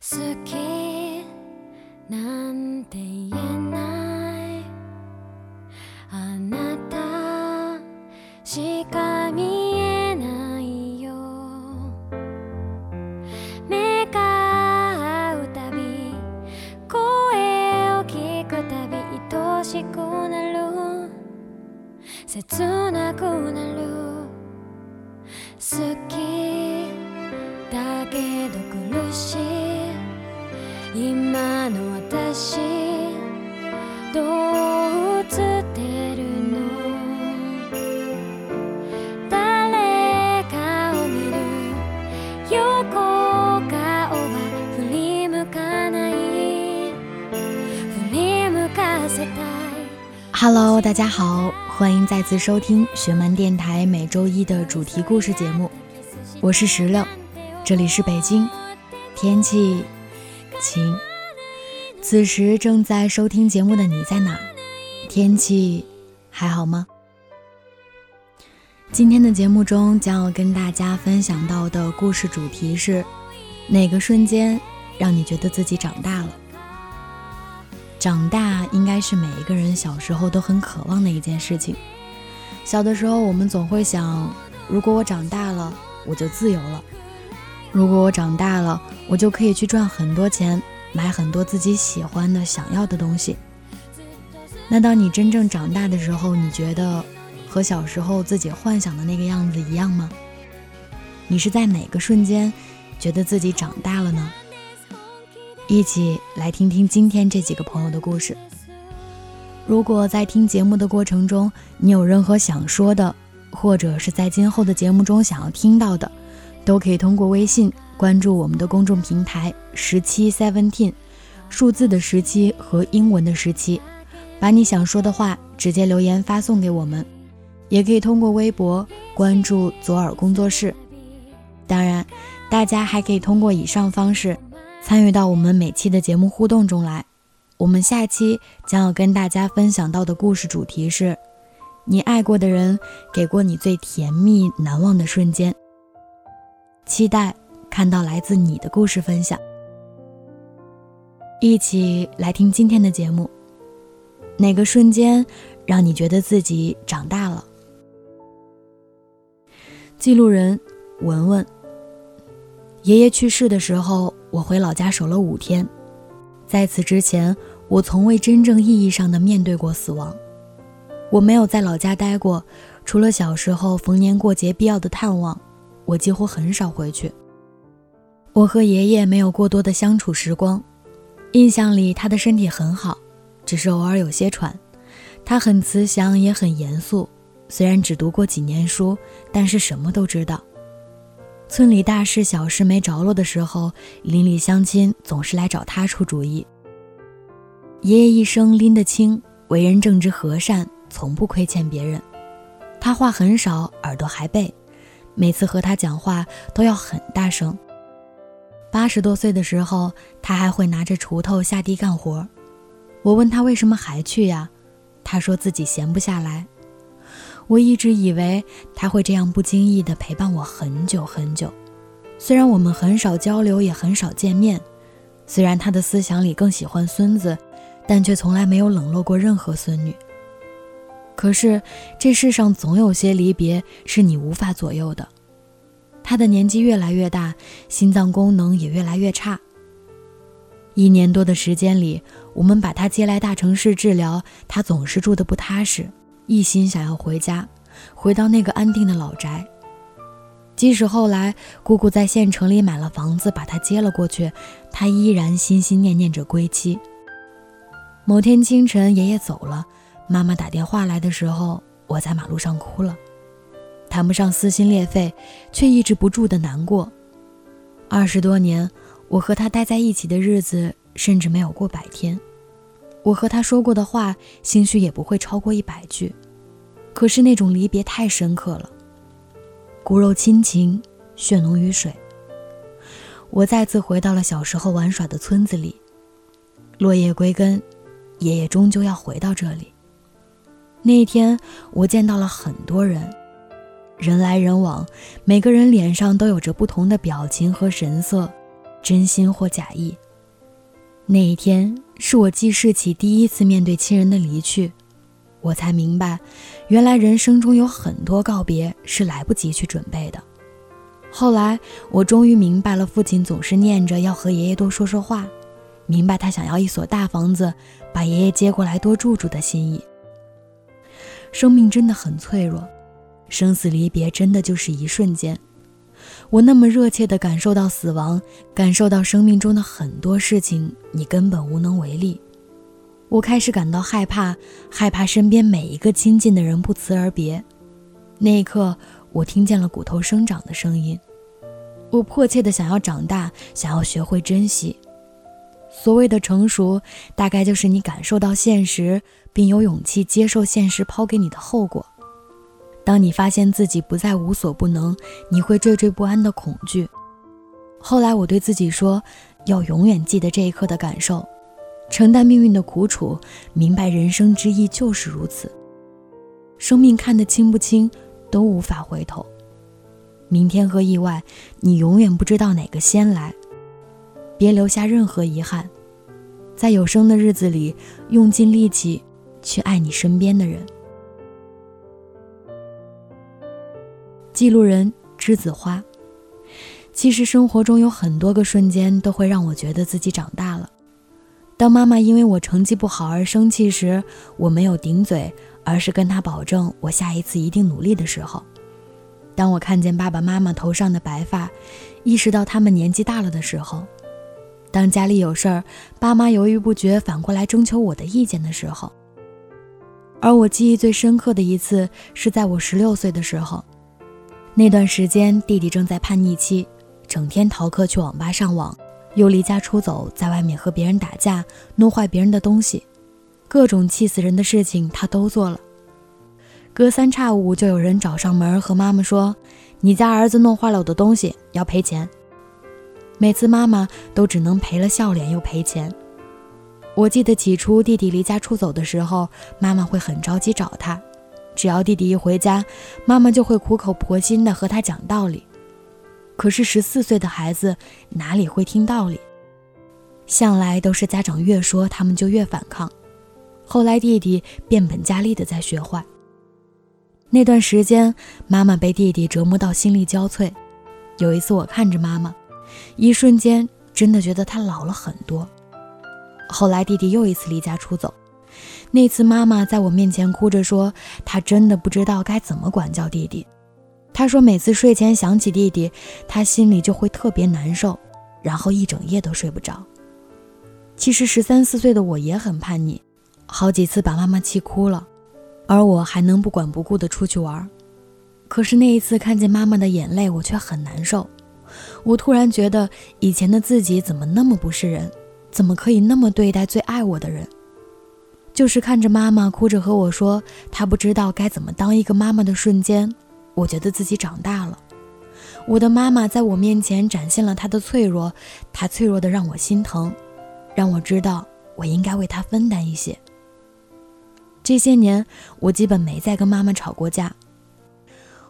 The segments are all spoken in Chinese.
好きなんて言えない。私どう映ってるの誰かを見る横顔は振り向かない振り向かせたい Hello，大家好，欢迎再次收听学门电台每周一的主题故事节目，我是石榴，这里是北京，天气晴。 此时正在收听节目的你在哪？天气还好吗？今天的节目中将要跟大家分享到的故事主题是：哪个瞬间让你觉得自己长大了？长大应该是每一个人小时候都很渴望的一件事情。小的时候，我们总会想，如果我长大了，我就自由了；如果我长大了，我就可以去赚很多钱，买很多自己喜欢的、想要的东西。那当你真正长大的时候，你觉得和小时候自己幻想的那个样子一样吗？你是在哪个瞬间觉得自己长大了呢？一起来听听今天这几个朋友的故事。如果在听节目的过程中，你有任何想说的，或者是在今后的节目中想要听到的，都可以通过微信关注我们的公众平台十七 seventeen，数字的十七和英文的十七，把你想说的话直接留言发送给我们。也可以通过微博关注左耳工作室。当然，大家还可以通过以上方式。参与到我们每期的节目互动中来。我们下期将要跟大家分享到的故事主题是：你爱过的人给过你最甜蜜难忘的瞬间。期待看到来自你的故事分享。一起来听今天的节目。哪个瞬间让你觉得自己长大了？记录人文文。爷爷去世的时候。我回老家守了五天，在此之前，我从未真正意义上的面对过死亡。我没有在老家待过，除了小时候逢年过节必要的探望，我几乎很少回去。我和爷爷没有过多的相处时光，印象里他的身体很好，只是偶尔有些喘。他很慈祥，也很严肃，虽然只读过几年书，但是什么都知道。村里大事小事没着落的时候，邻里乡亲总是来找他出主意。爷爷一生拎得清，为人正直和善，从不亏欠别人。他话很少，耳朵还背，每次和他讲话都要很大声。八十多岁的时候，他还会拿着锄头下地干活。我问他为什么还去呀？他说自己闲不下来。我一直以为他会这样不经意地陪伴我很久很久，虽然我们很少交流，也很少见面，虽然他的思想里更喜欢孙子，但却从来没有冷落过任何孙女。可是这世上总有些离别是你无法左右的。他的年纪越来越大，心脏功能也越来越差。一年多的时间里，我们把他接来大城市治疗，他总是住得不踏实。一心想要回家，回到那个安定的老宅。即使后来姑姑在县城里买了房子，把他接了过去，他依然心心念念着归期。某天清晨，爷爷走了，妈妈打电话来的时候，我在马路上哭了，谈不上撕心裂肺，却抑制不住的难过。二十多年，我和他待在一起的日子，甚至没有过百天。我和他说过的话，兴许也不会超过一百句，可是那种离别太深刻了，骨肉亲情，血浓于水。我再次回到了小时候玩耍的村子里，落叶归根，爷爷终究要回到这里。那一天，我见到了很多人，人来人往，每个人脸上都有着不同的表情和神色，真心或假意。那一天是我记事起第一次面对亲人的离去，我才明白，原来人生中有很多告别是来不及去准备的。后来我终于明白了，父亲总是念着要和爷爷多说说话，明白他想要一所大房子，把爷爷接过来多住住的心意。生命真的很脆弱，生死离别真的就是一瞬间。我那么热切地感受到死亡，感受到生命中的很多事情，你根本无能为力。我开始感到害怕，害怕身边每一个亲近的人不辞而别。那一刻，我听见了骨头生长的声音。我迫切地想要长大，想要学会珍惜。所谓的成熟，大概就是你感受到现实，并有勇气接受现实抛给你的后果。当你发现自己不再无所不能，你会惴惴不安的恐惧。后来我对自己说，要永远记得这一刻的感受，承担命运的苦楚，明白人生之意就是如此。生命看得清不清，都无法回头。明天和意外，你永远不知道哪个先来。别留下任何遗憾，在有生的日子里，用尽力气去爱你身边的人。记录人栀子花。其实生活中有很多个瞬间都会让我觉得自己长大了。当妈妈因为我成绩不好而生气时，我没有顶嘴，而是跟她保证我下一次一定努力的时候；当我看见爸爸妈妈头上的白发，意识到他们年纪大了的时候；当家里有事儿，爸妈犹豫不决，反过来征求我的意见的时候。而我记忆最深刻的一次，是在我十六岁的时候。那段时间，弟弟正在叛逆期，整天逃课去网吧上网，又离家出走，在外面和别人打架，弄坏别人的东西，各种气死人的事情他都做了。隔三差五就有人找上门和妈妈说：“你家儿子弄坏了我的东西，要赔钱。”每次妈妈都只能赔了笑脸又赔钱。我记得起初弟弟离家出走的时候，妈妈会很着急找他。只要弟弟一回家，妈妈就会苦口婆心地和他讲道理。可是十四岁的孩子哪里会听道理？向来都是家长越说，他们就越反抗。后来弟弟变本加厉地在学坏。那段时间，妈妈被弟弟折磨到心力交瘁。有一次，我看着妈妈，一瞬间真的觉得他老了很多。后来弟弟又一次离家出走。那次，妈妈在我面前哭着说：“她真的不知道该怎么管教弟弟。她说，每次睡前想起弟弟，她心里就会特别难受，然后一整夜都睡不着。”其实，十三四岁的我也很叛逆，好几次把妈妈气哭了，而我还能不管不顾地出去玩。可是那一次看见妈妈的眼泪，我却很难受。我突然觉得，以前的自己怎么那么不是人？怎么可以那么对待最爱我的人？就是看着妈妈哭着和我说她不知道该怎么当一个妈妈的瞬间，我觉得自己长大了。我的妈妈在我面前展现了她的脆弱，她脆弱的让我心疼，让我知道我应该为她分担一些。这些年，我基本没再跟妈妈吵过架。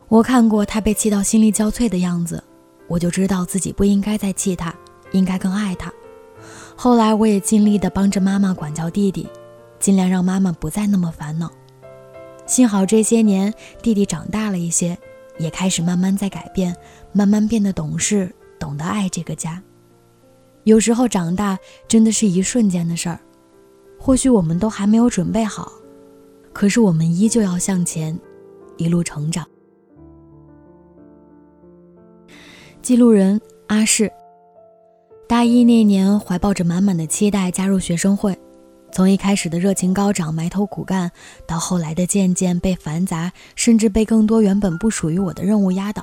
我看过她被气到心力交瘁的样子，我就知道自己不应该再气他，应该更爱他。后来，我也尽力的帮着妈妈管教弟弟。尽量让妈妈不再那么烦恼。幸好这些年弟弟长大了一些，也开始慢慢在改变，慢慢变得懂事，懂得爱这个家。有时候长大真的是一瞬间的事儿，或许我们都还没有准备好，可是我们依旧要向前，一路成长。记录人阿世，大一那年怀抱着满满的期待加入学生会。从一开始的热情高涨、埋头苦干，到后来的渐渐被繁杂，甚至被更多原本不属于我的任务压倒。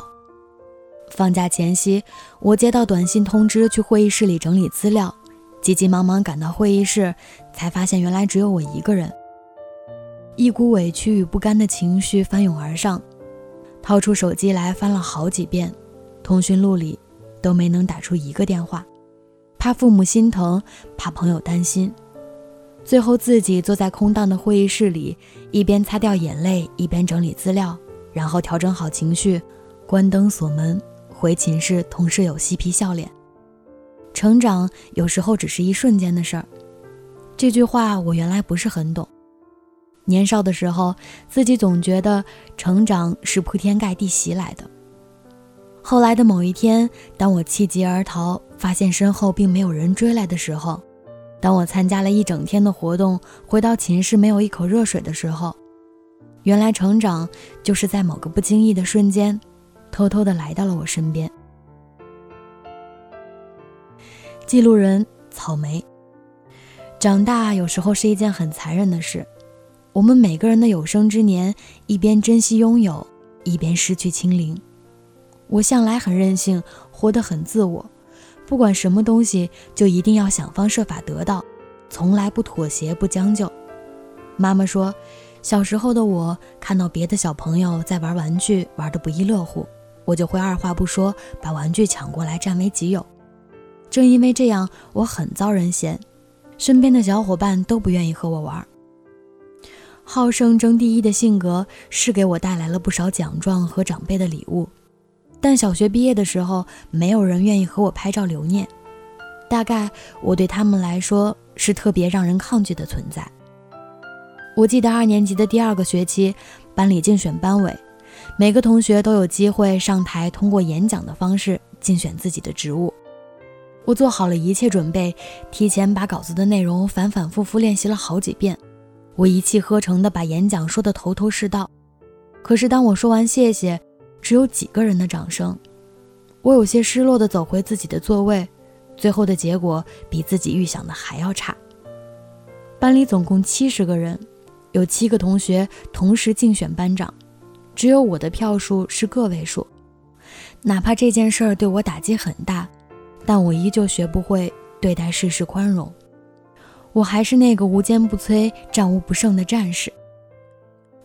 放假前夕，我接到短信通知去会议室里整理资料，急急忙忙赶到会议室，才发现原来只有我一个人。一股委屈与不甘的情绪翻涌而上，掏出手机来翻了好几遍，通讯录里都没能打出一个电话，怕父母心疼，怕朋友担心。最后自己坐在空荡的会议室里，一边擦掉眼泪，一边整理资料，然后调整好情绪，关灯锁门，回寝室，同室友嬉皮笑脸。成长有时候只是一瞬间的事儿。这句话我原来不是很懂。年少的时候，自己总觉得成长是铺天盖地袭来的。后来的某一天，当我弃疾而逃，发现身后并没有人追来的时候，当我参加了一整天的活动，回到寝室没有一口热水的时候，原来成长就是在某个不经意的瞬间，偷偷的来到了我身边。记录人草莓。长大有时候是一件很残忍的事，我们每个人的有生之年，一边珍惜拥有，一边失去清零。我向来很任性，活得很自我，不管什么东西就一定要想方设法得到，从来不妥协不将就。妈妈说，小时候的我看到别的小朋友在玩玩具，玩得不亦乐乎，我就会二话不说把玩具抢过来占为己有。正因为这样，我很遭人嫌。身边的小伙伴都不愿意和我玩。好胜争第一的性格是给我带来了不少奖状和长辈的礼物，但小学毕业的时候，没有人愿意和我拍照留念。大概我对他们来说是特别让人抗拒的存在。我记得二年级的第二个学期，班里竞选班委，每个同学都有机会上台，通过演讲的方式竞选自己的职务。我做好了一切准备，提前把稿子的内容反反复复练习了好几遍。我一气呵成地把演讲说得头头是道。可是当我说完谢谢，只有几个人的掌声。我有些失落地走回自己的座位，最后的结果比自己预想的还要差。班里总共七十个人，有七个同学同时竞选班长，只有我的票数是个位数。哪怕这件事儿对我打击很大。但我依旧学不会对待世事宽容，我还是那个无坚不摧、战无不胜的战士。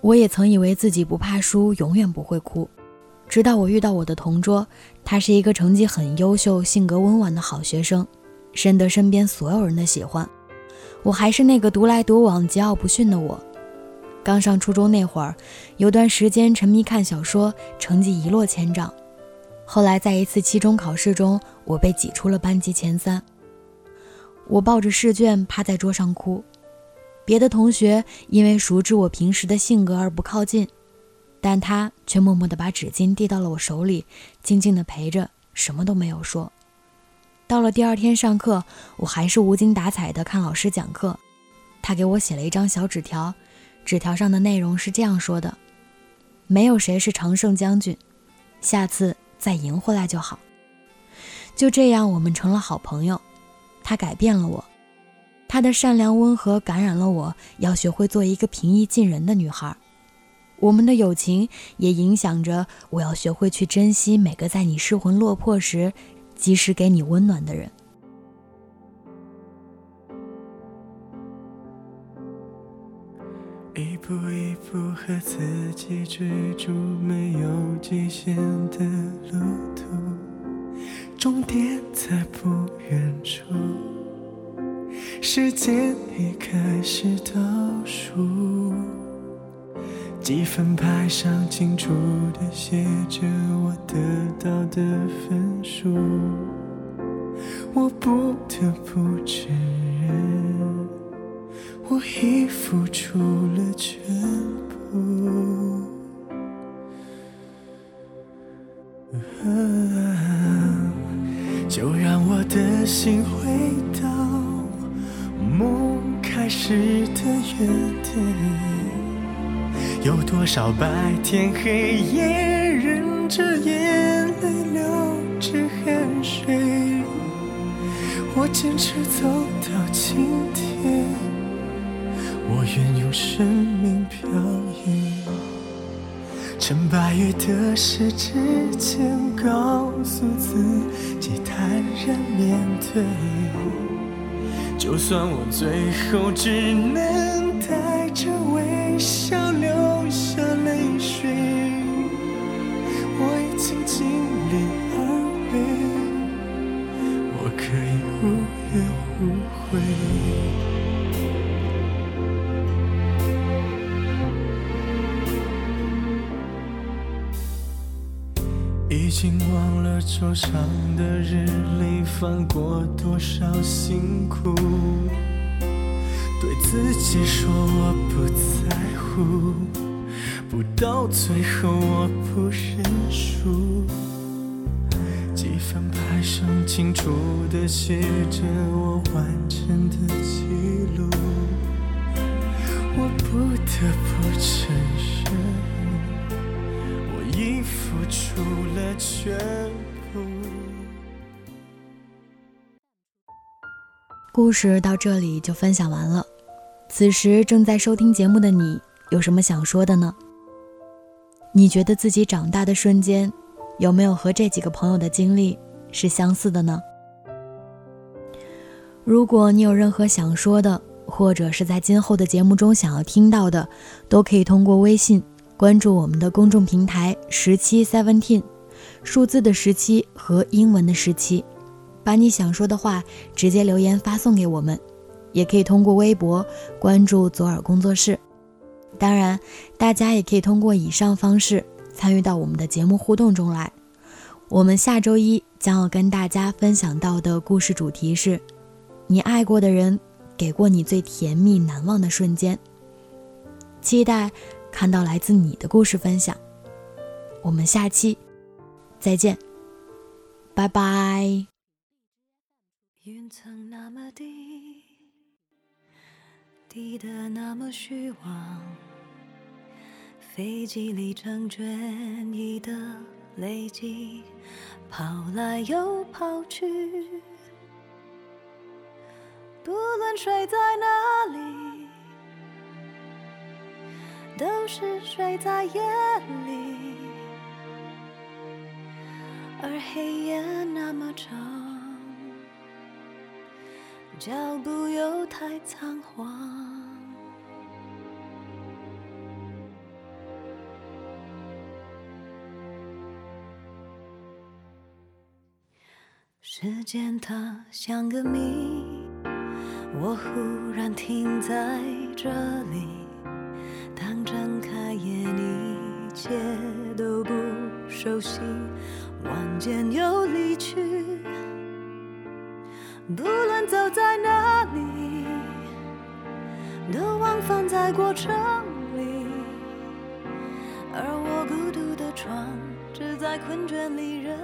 我也曾以为自己不怕输，永远不会哭，直到我遇到我的同桌，他是一个成绩很优秀、性格温婉的好学生，深得身边所有人的喜欢。我还是那个独来独往、桀骜不驯的我。刚上初中那会儿，有段时间沉迷看小说，成绩一落千丈。后来在一次期中考试中，我被挤出了班级前三。我抱着试卷趴在桌上哭，别的同学因为熟知我平时的性格而不靠近，但他却默默地把纸巾递到了我手里，静静地陪着，什么都没有说。到了第二天上课，我还是无精打采地看老师讲课。他给我写了一张小纸条，纸条上的内容是这样说的：“没有谁是常胜将军，下次。”再赢回来就好。就这样，我们成了好朋友。他改变了我，他的善良温和感染了我，要学会做一个平易近人的女孩。我们的友情也影响着我要学会去珍惜每个在你失魂落魄时及时给你温暖的人。一步一步和自己追逐没有极限的路途，终点在不远处，时间已开始倒数，积分牌上清楚地写着我得到的分数，我不得不承认。我已付出了全部，就让我的心回到梦开始的原点。有多少白天黑夜，忍着眼泪流着汗水，我坚持走到今天。我愿用生命漂移，趁白玉的时之前，告诉自己坦然面对。就算我最后只能带着微笑流下泪水，我已经尽力而为，我可以无怨无悔。已经忘了桌上的日历翻过多少辛苦，对自己说我不在乎，到最后我不认输。几份拍上清楚的写着我完成的记录，我不得不承认。我已付出了全部。故事到这里就分享完了。此时正在收听节目的你，有什么想说的呢？你觉得自己长大的瞬间，有没有和这几个朋友的经历是相似的呢？如果你有任何想说的，或者是在今后的节目中想要听到的，都可以通过微信。关注我们的公众平台十七 seventeen，数字的十七和英文的十七，把你想说的话直接留言发送给我们，也可以通过微博关注左耳工作室。当然，大家也可以通过以上方式参与到我们的节目互动中来。我们下周一将要跟大家分享到的故事主题是：你爱过的人给过你最甜蜜难忘的瞬间。期待。看到来自你的故事分享，我们下期再见，拜拜。云层那么低云层那么低，低的那么虚妄，飞机里成倦意的累积，跑来又跑去，不论睡在哪里。都是睡在夜里，而黑夜那么长，脚步又太仓皇。时间它像个谜，我忽然停在这里。当睁开眼，一切都不熟悉，望见又离去。不论走在哪里，都往返在过程里。而我孤独的床，只在困倦里任。